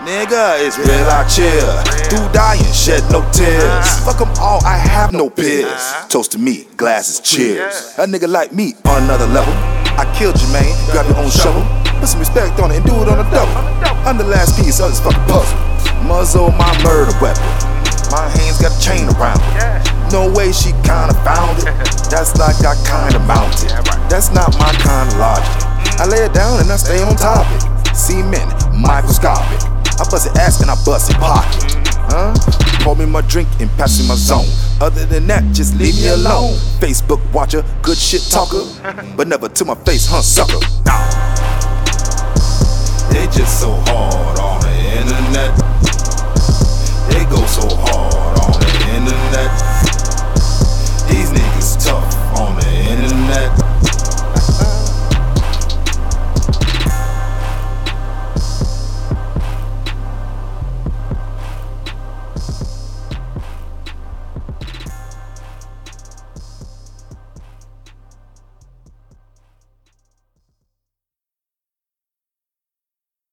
Nigga, it's real, I chill. Through dying, shed no tears. Fuck them all, I have no peers. Toast to me, glasses, cheers. A nigga like me on another level. I killed Jermaine, grab your own shovel. Put some respect on it and do it on a double. I'm the last piece of this fucking puzzle. Muzzle my murder weapon. My hands got a chain around it. No way she kinda found it. That's like I kinda mounted. That's not my kind of logic. I lay it down and I stay on topic. Cement, microscopic. I bust it ass and I bust it pocket. Huh? Pour me my drink and pass me my zone. Other than that, just leave me alone. Facebook watcher, good shit talker, but never to my face, huh, sucker. Nah. They just so hard on the internet.